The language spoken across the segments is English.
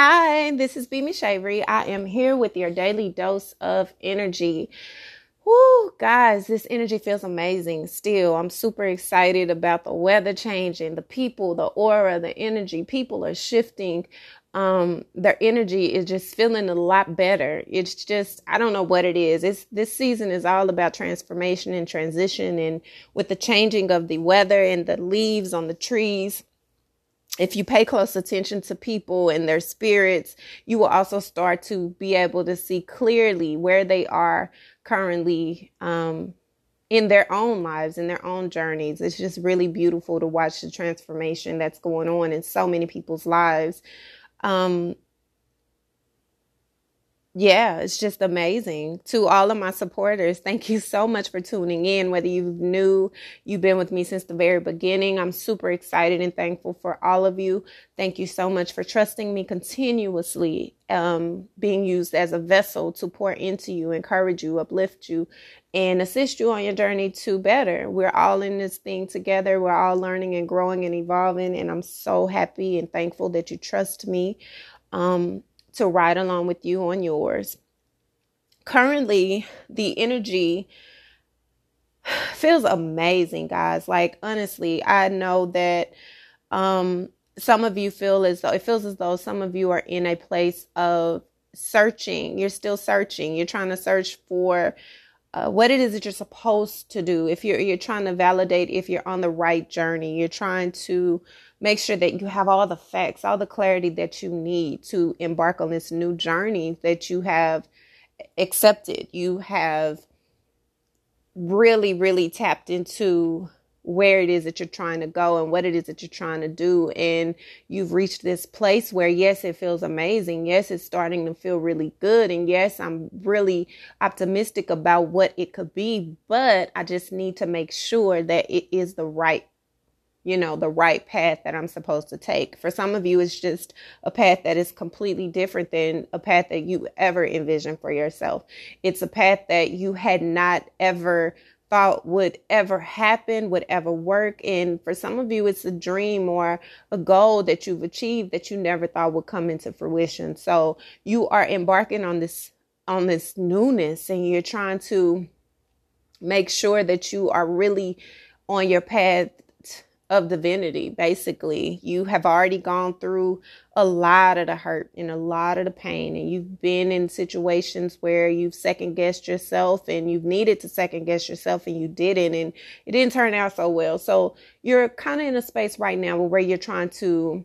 Hi, this is Bimi Shavery. I am here with your daily dose of energy. Woo, guys, this energy feels amazing still. I'm super excited about the weather changing, the people, the aura, the energy. People are shifting. Um, their energy is just feeling a lot better. It's just, I don't know what it is. It's this season is all about transformation and transition and with the changing of the weather and the leaves on the trees if you pay close attention to people and their spirits, you will also start to be able to see clearly where they are currently um, in their own lives, in their own journeys. It's just really beautiful to watch the transformation that's going on in so many people's lives. Um, yeah, it's just amazing. To all of my supporters, thank you so much for tuning in. Whether you knew you've been with me since the very beginning, I'm super excited and thankful for all of you. Thank you so much for trusting me continuously, um, being used as a vessel to pour into you, encourage you, uplift you, and assist you on your journey to better. We're all in this thing together. We're all learning and growing and evolving. And I'm so happy and thankful that you trust me. Um, to ride along with you on yours. Currently, the energy feels amazing, guys. Like honestly, I know that um some of you feel as though it feels as though some of you are in a place of searching. You're still searching. You're trying to search for uh, what it is that you're supposed to do. If you're you're trying to validate if you're on the right journey, you're trying to make sure that you have all the facts, all the clarity that you need to embark on this new journey that you have accepted. You have really, really tapped into where it is that you're trying to go and what it is that you're trying to do. And you've reached this place where, yes, it feels amazing. Yes, it's starting to feel really good. And yes, I'm really optimistic about what it could be. But I just need to make sure that it is the right you know, the right path that I'm supposed to take. For some of you, it's just a path that is completely different than a path that you ever envisioned for yourself. It's a path that you had not ever thought would ever happen, would ever work. And for some of you, it's a dream or a goal that you've achieved that you never thought would come into fruition. So you are embarking on this on this newness and you're trying to make sure that you are really on your path of divinity. Basically you have already gone through a lot of the hurt and a lot of the pain and you've been in situations where you've second guessed yourself and you've needed to second guess yourself and you didn't and it didn't turn out so well. So you're kind of in a space right now where you're trying to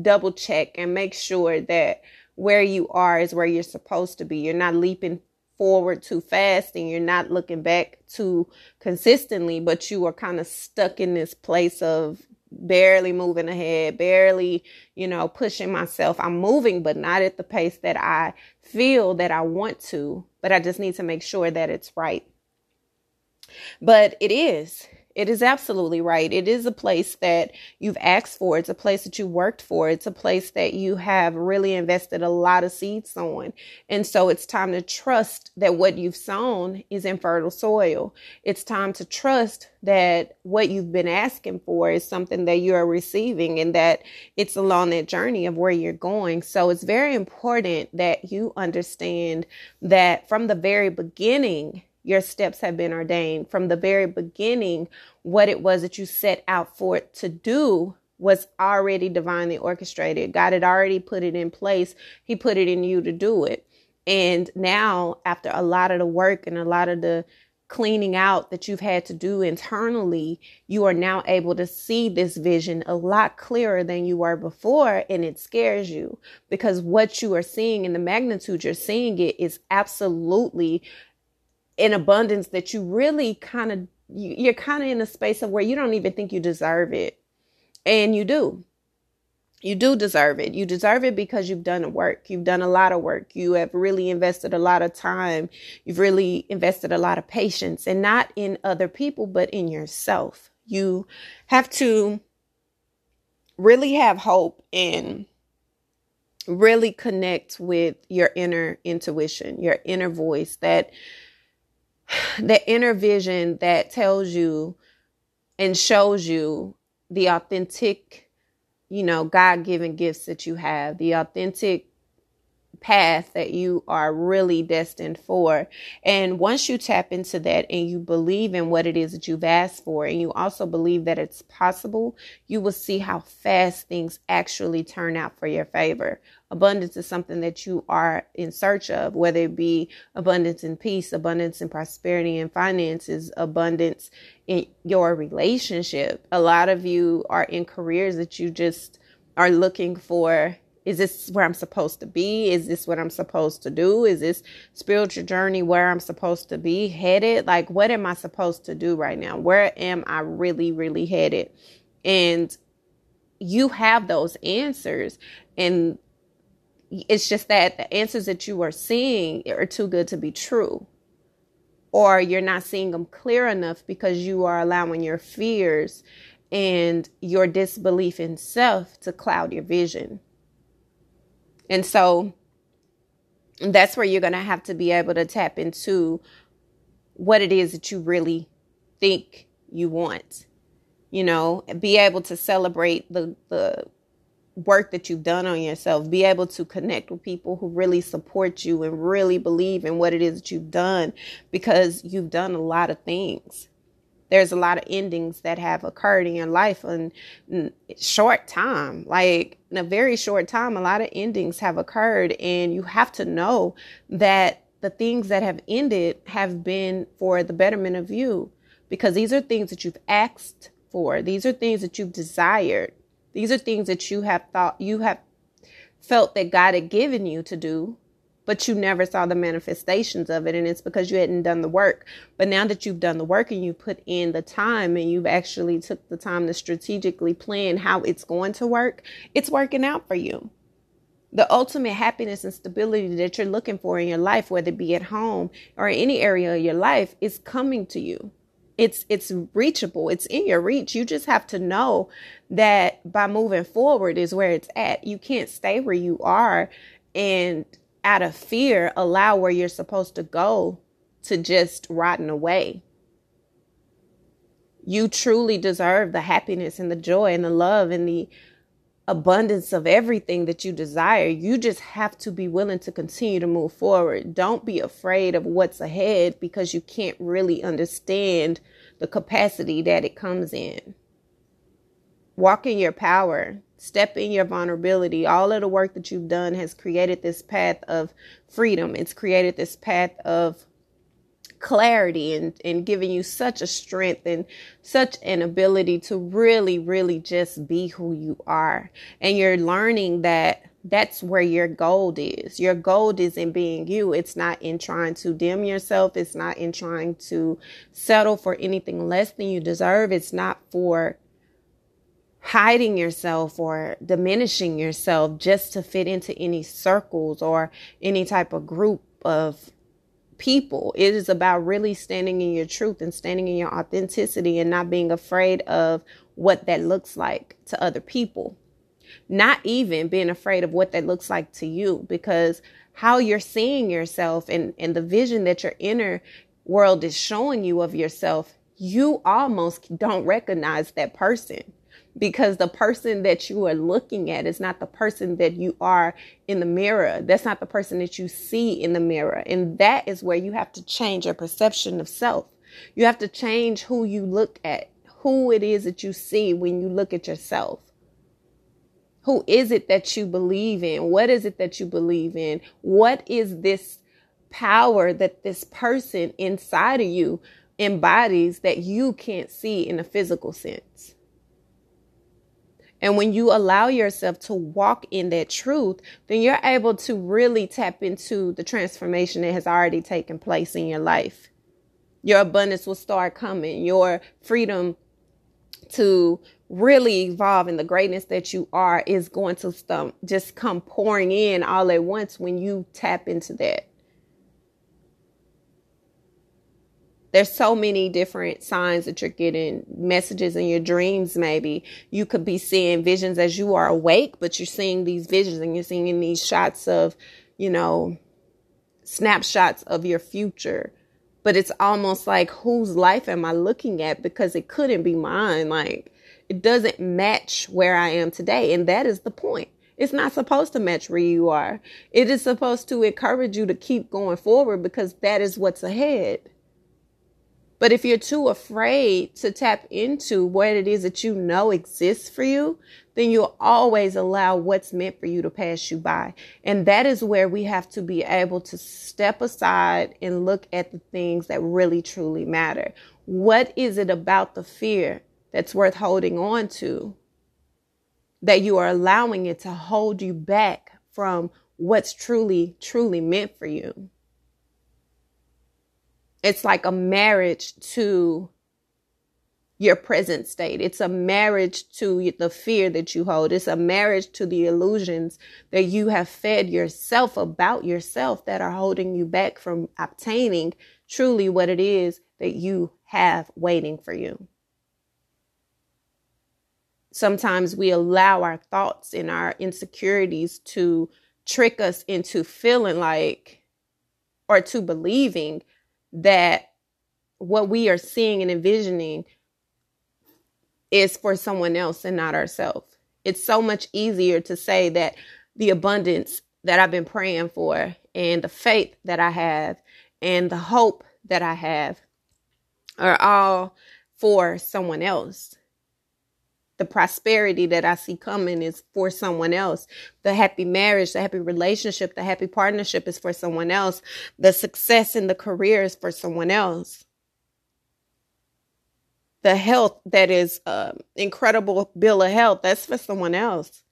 double check and make sure that where you are is where you're supposed to be. You're not leaping forward too fast and you're not looking back too consistently, but you are kind of stuck in this place of barely moving ahead, barely, you know, pushing myself. I'm moving, but not at the pace that I feel that I want to, but I just need to make sure that it's right. But it is. It is absolutely right. It is a place that you've asked for. It's a place that you worked for. It's a place that you have really invested a lot of seeds on. And so it's time to trust that what you've sown is in fertile soil. It's time to trust that what you've been asking for is something that you are receiving and that it's along that journey of where you're going. So it's very important that you understand that from the very beginning, your steps have been ordained from the very beginning. What it was that you set out for it to do was already divinely orchestrated. God had already put it in place. He put it in you to do it. And now, after a lot of the work and a lot of the cleaning out that you've had to do internally, you are now able to see this vision a lot clearer than you were before. And it scares you because what you are seeing and the magnitude you're seeing it is absolutely in abundance that you really kind of you're kind of in a space of where you don't even think you deserve it. And you do. You do deserve it. You deserve it because you've done work. You've done a lot of work. You have really invested a lot of time. You've really invested a lot of patience and not in other people but in yourself. You have to really have hope and really connect with your inner intuition your inner voice that the inner vision that tells you and shows you the authentic you know, God given gifts that you have, the authentic path that you are really destined for. And once you tap into that and you believe in what it is that you've asked for, and you also believe that it's possible, you will see how fast things actually turn out for your favor. Abundance is something that you are in search of, whether it be abundance in peace, abundance in prosperity and finances, abundance in your relationship. A lot of you are in careers that you just are looking for is this where I'm supposed to be? Is this what I'm supposed to do? Is this spiritual journey where I'm supposed to be headed? Like, what am I supposed to do right now? Where am I really, really headed? And you have those answers. And it's just that the answers that you are seeing are too good to be true. Or you're not seeing them clear enough because you are allowing your fears and your disbelief in self to cloud your vision. And so that's where you're going to have to be able to tap into what it is that you really think you want. You know, be able to celebrate the the work that you've done on yourself, be able to connect with people who really support you and really believe in what it is that you've done because you've done a lot of things there's a lot of endings that have occurred in your life in, short time. Like in a very short time a lot of endings have occurred and you have to know that the things that have ended have been for the betterment of you because these are things that you've asked for. These are things that you've desired. These are things that you have thought you have felt that God had given you to do but you never saw the manifestations of it. And it's because you hadn't done the work. But now that you've done the work and you put in the time and you've actually took the time to strategically plan how it's going to work, it's working out for you. The ultimate happiness and stability that you're looking for in your life, whether it be at home or any area of your life, is coming to you it's it's reachable it's in your reach you just have to know that by moving forward is where it's at you can't stay where you are and out of fear, allow where you're supposed to go to just rotten away. You truly deserve the happiness and the joy and the love and the abundance of everything that you desire. You just have to be willing to continue to move forward. Don't be afraid of what's ahead because you can't really understand the capacity that it comes in. Walk in your power. Step in your vulnerability. All of the work that you've done has created this path of freedom. It's created this path of clarity and, and giving you such a strength and such an ability to really, really just be who you are. And you're learning that that's where your gold is. Your gold is in being you. It's not in trying to dim yourself. It's not in trying to settle for anything less than you deserve. It's not for hiding yourself or diminishing yourself just to fit into any circles or any type of group of people. It is about really standing in your truth and standing in your authenticity and not being afraid of what that looks like to other people. Not even being afraid of what that looks like to you because how you're seeing yourself and, and the vision that your inner world is showing you of yourself, you almost don't recognize that person because the person that you are looking at is not the person that you are in the mirror. That's not the person that you see in the mirror. And that is where you have to change your perception of self. You have to change who you look at, who it is that you see when you look at yourself. Who is it that you believe in? What is it that you believe in? What is this power that this person inside of you embodies that you can't see in a physical sense? And when you allow yourself to walk in that truth, then you're able to really tap into the transformation that has already taken place in your life. Your abundance will start coming. Your freedom to really evolve in the greatness that you are is going to just come pouring in all at once when you tap into that. There's so many different signs that you're getting messages in your dreams maybe you could be seeing visions as you are awake but you're seeing these visions and you're seeing these shots of you know snapshots of your future but it's almost like whose life am i looking at because it couldn't be mine like It doesn't match where I am today. And that is the point. It's not supposed to match where you are. It is supposed to encourage you to keep going forward because that is what's ahead. But if you're too afraid to tap into what it is that you know exists for you, then you'll always allow what's meant for you to pass you by. And that is where we have to be able to step aside and look at the things that really truly matter. What is it about the fear that's worth holding on to that you are allowing it to hold you back from what's truly, truly meant for you? It's like a marriage to your present state. It's a marriage to the fear that you hold. It's a marriage to the illusions that you have fed yourself about yourself that are holding you back from obtaining truly what it is that you have waiting for you. Sometimes we allow our thoughts and our insecurities to trick us into feeling like or to believing that what we are seeing and envisioning is for someone else and not ourselves. It's so much easier to say that the abundance that I've been praying for and the faith that I have and the hope that I have are all for someone else. The prosperity that I see coming is for someone else. The happy marriage, the happy relationship, the happy partnership is for someone else. The success in the career is for someone else. The health that is uh, incredible bill of health, that's for someone else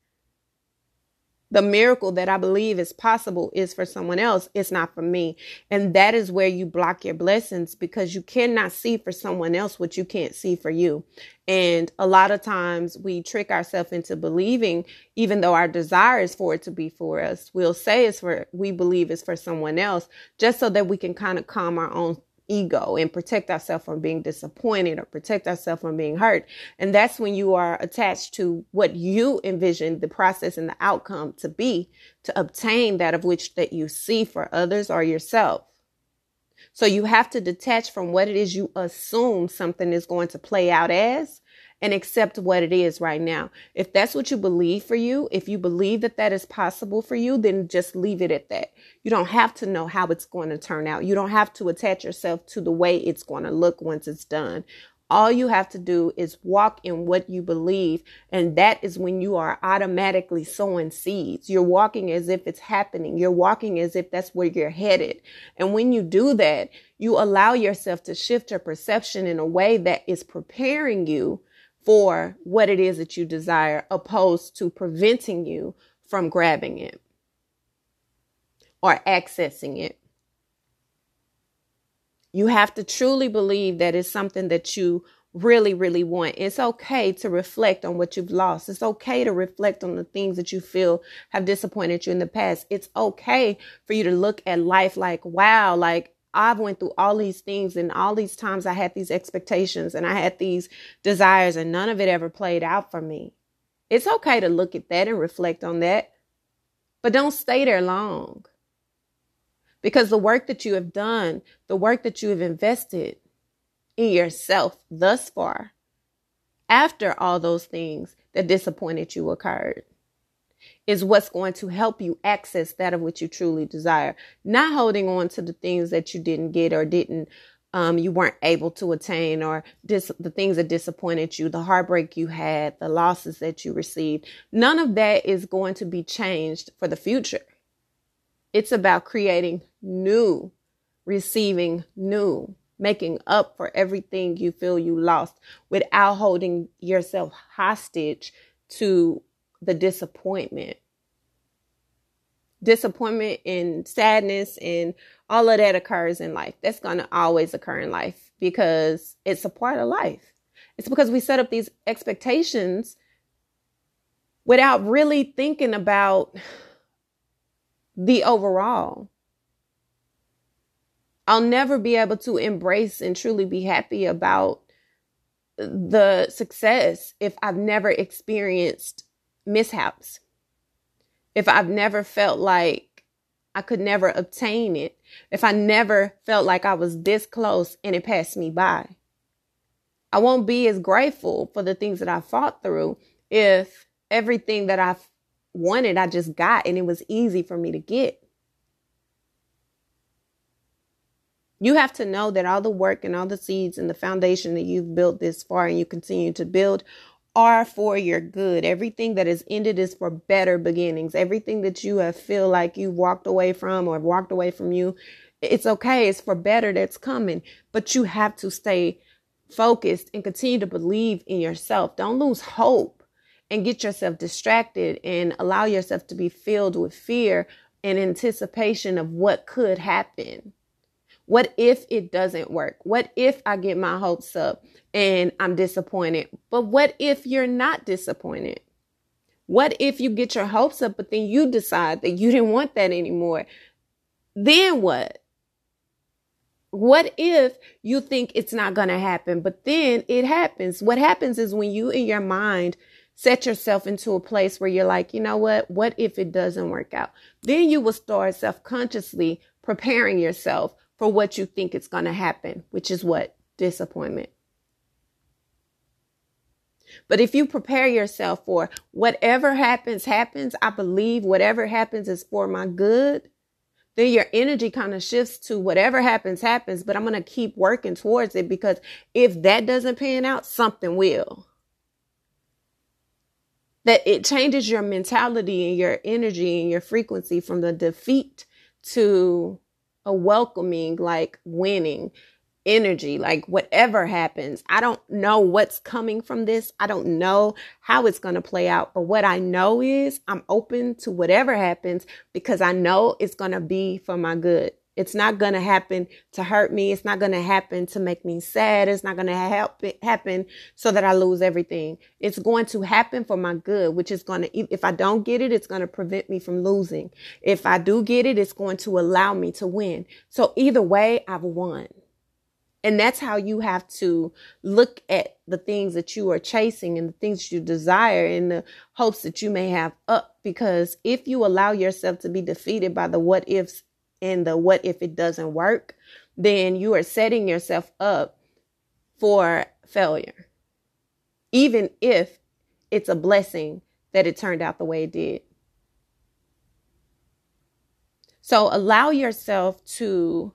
the miracle that I believe is possible is for someone else. It's not for me. And that is where you block your blessings because you cannot see for someone else what you can't see for you. And a lot of times we trick ourselves into believing, even though our desire is for it to be for us, we'll say it's for, we believe it's for someone else just so that we can kind of calm our own ego and protect ourselves from being disappointed or protect ourselves from being hurt. And that's when you are attached to what you envision the process and the outcome to be to obtain that of which that you see for others or yourself. So you have to detach from what it is you assume something is going to play out as and accept what it is right now. If that's what you believe for you, if you believe that that is possible for you, then just leave it at that. You don't have to know how it's going to turn out. You don't have to attach yourself to the way it's going to look once it's done. All you have to do is walk in what you believe. And that is when you are automatically sowing seeds. You're walking as if it's happening. You're walking as if that's where you're headed. And when you do that, you allow yourself to shift your perception in a way that is preparing you for what it is that you desire, opposed to preventing you from grabbing it or accessing it. You have to truly believe that it's something that you really, really want. It's okay to reflect on what you've lost. It's okay to reflect on the things that you feel have disappointed you in the past. It's okay for you to look at life like, wow, like I've went through all these things and all these times I had these expectations and I had these desires and none of it ever played out for me. It's okay to look at that and reflect on that, but don't stay there long. Because the work that you have done, the work that you have invested in yourself thus far, after all those things that disappointed you occurred, is what's going to help you access that of which you truly desire. Not holding on to the things that you didn't get or didn't, um, you weren't able to attain, or dis- the things that disappointed you, the heartbreak you had, the losses that you received. None of that is going to be changed for the future. It's about creating new, receiving new, making up for everything you feel you lost without holding yourself hostage to the disappointment. Disappointment and sadness and all of that occurs in life. That's going to always occur in life because it's a part of life. It's because we set up these expectations without really thinking about the overall. I'll never be able to embrace and truly be happy about the success if I've never experienced mishaps, if I've never felt like I could never obtain it, if I never felt like I was this close and it passed me by. I won't be as grateful for the things that I fought through if everything that I wanted I just got and it was easy for me to get. You have to know that all the work and all the seeds and the foundation that you've built this far and you continue to build are for your good. Everything that is ended is for better beginnings. Everything that you have feel like you walked away from or have walked away from you, it's okay. It's for better that's coming. But you have to stay focused and continue to believe in yourself. Don't lose hope and get yourself distracted and allow yourself to be filled with fear and anticipation of what could happen. What if it doesn't work? What if I get my hopes up and I'm disappointed? But what if you're not disappointed? What if you get your hopes up, but then you decide that you didn't want that anymore? Then what? What if you think it's not going to happen, but then it happens? What happens is when you in your mind set yourself into a place where you're like, you know what? What if it doesn't work out? Then you will start self consciously preparing yourself for what you think is going to happen, which is what? Disappointment. But if you prepare yourself for whatever happens, happens, I believe whatever happens is for my good, then your energy kind of shifts to whatever happens, happens, but I'm going to keep working towards it because if that doesn't pan out, something will. That it changes your mentality and your energy and your frequency from the defeat to a welcoming, like winning energy, like whatever happens. I don't know what's coming from this. I don't know how it's going to play out. But what I know is I'm open to whatever happens because I know it's going to be for my good. It's not going to happen to hurt me. It's not going to happen to make me sad. It's not going to happen so that I lose everything. It's going to happen for my good, which is going to, if I don't get it, it's going to prevent me from losing. If I do get it, it's going to allow me to win. So either way, I've won. And that's how you have to look at the things that you are chasing and the things you desire and the hopes that you may have up. Because if you allow yourself to be defeated by the what ifs and the what if it doesn't work, then you are setting yourself up for failure. Even if it's a blessing that it turned out the way it did. So allow yourself to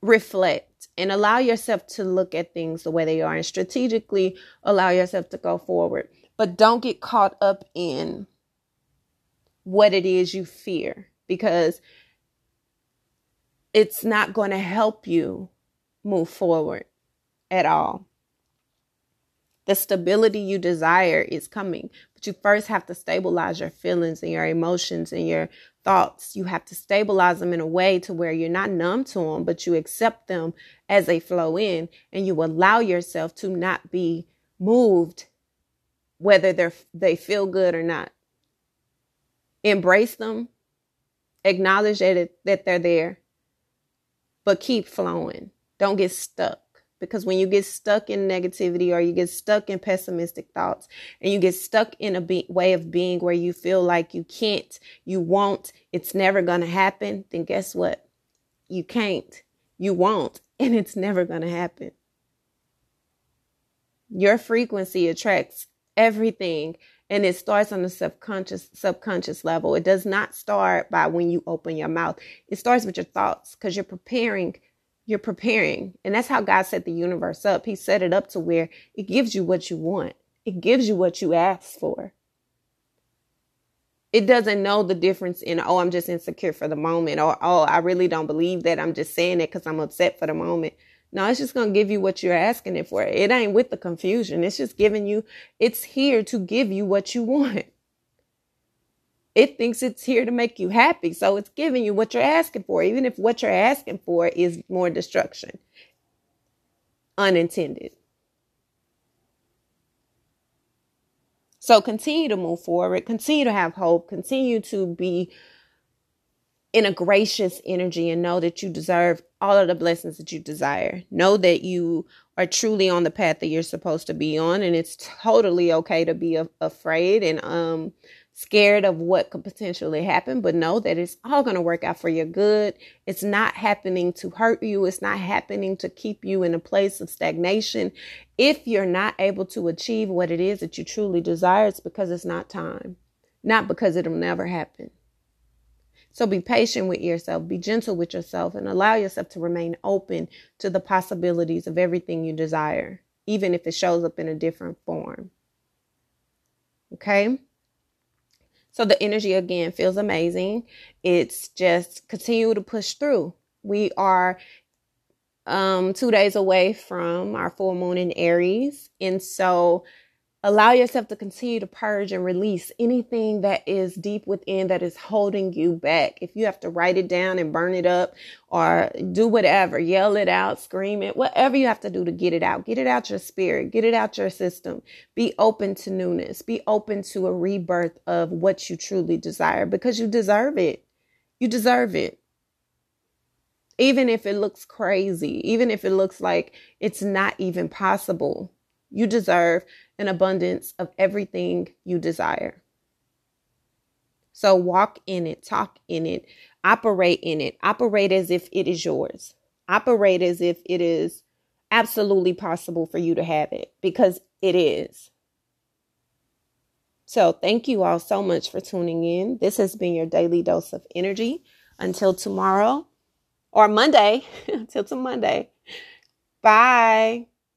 reflect and allow yourself to look at things the way they are and strategically allow yourself to go forward. But don't get caught up in what it is you fear because it's not going to help you move forward at all. The stability you desire is coming, but you first have to stabilize your feelings and your emotions and your thoughts. You have to stabilize them in a way to where you're not numb to them, but you accept them as they flow in and you allow yourself to not be moved whether they're they feel good or not embrace them, acknowledge that, it, that they're there, but keep flowing. Don't get stuck. Because when you get stuck in negativity or you get stuck in pessimistic thoughts and you get stuck in a be- way of being where you feel like you can't, you won't, it's never going to happen, then guess what? You can't, you won't, and it's never going to happen. Your frequency attracts everything and it starts on the subconscious subconscious level. It does not start by when you open your mouth. It starts with your thoughts because you're preparing you're preparing. And that's how god set the universe up. He set it up to where it gives you what you want. It gives you what you ask for. It doesn't know the difference in oh i'm just insecure for the moment or oh i really don't believe that. I'm just saying it because i'm upset for the moment no, it's just going to give you what you're asking it for. It ain't with the confusion. It's just giving you, it's here to give you what you want. It thinks it's here to make you happy. So it's giving you what you're asking for, even if what you're asking for is more destruction. Unintended. So continue to move forward, continue to have hope, continue to be in a gracious energy and know that you deserve all of the blessings that you desire. Know that you are truly on the path that you're supposed to be on and it's totally okay to be a- afraid and um scared of what could potentially happen, but know that it's all going to work out for your good. It's not happening to hurt you. It's not happening to keep you in a place of stagnation. If you're not able to achieve what it is that you truly desire, it's because it's not time, not because it'll never happen. So be patient with yourself, be gentle with yourself, and allow yourself to remain open to the possibilities of everything you desire, even if it shows up in a different form. Okay? So the energy again feels amazing. It's just continue to push through. We are um 2 days away from our full moon in Aries, and so allow yourself to continue to purge and release anything that is deep within that is holding you back. If you have to write it down and burn it up or do whatever, yell it out, scream it, whatever you have to do to get it out, get it out your spirit, get it out your system. Be open to newness, be open to a rebirth of what you truly desire because you deserve it. You deserve it. Even if it looks crazy, even if it looks like it's not even possible, you deserve an abundance of everything you desire. So walk in it, talk in it, operate in it, operate as if it is yours, operate as if it is absolutely possible for you to have it because it is. So, thank you all so much for tuning in. This has been your daily dose of energy. Until tomorrow or Monday, until to Monday. Bye.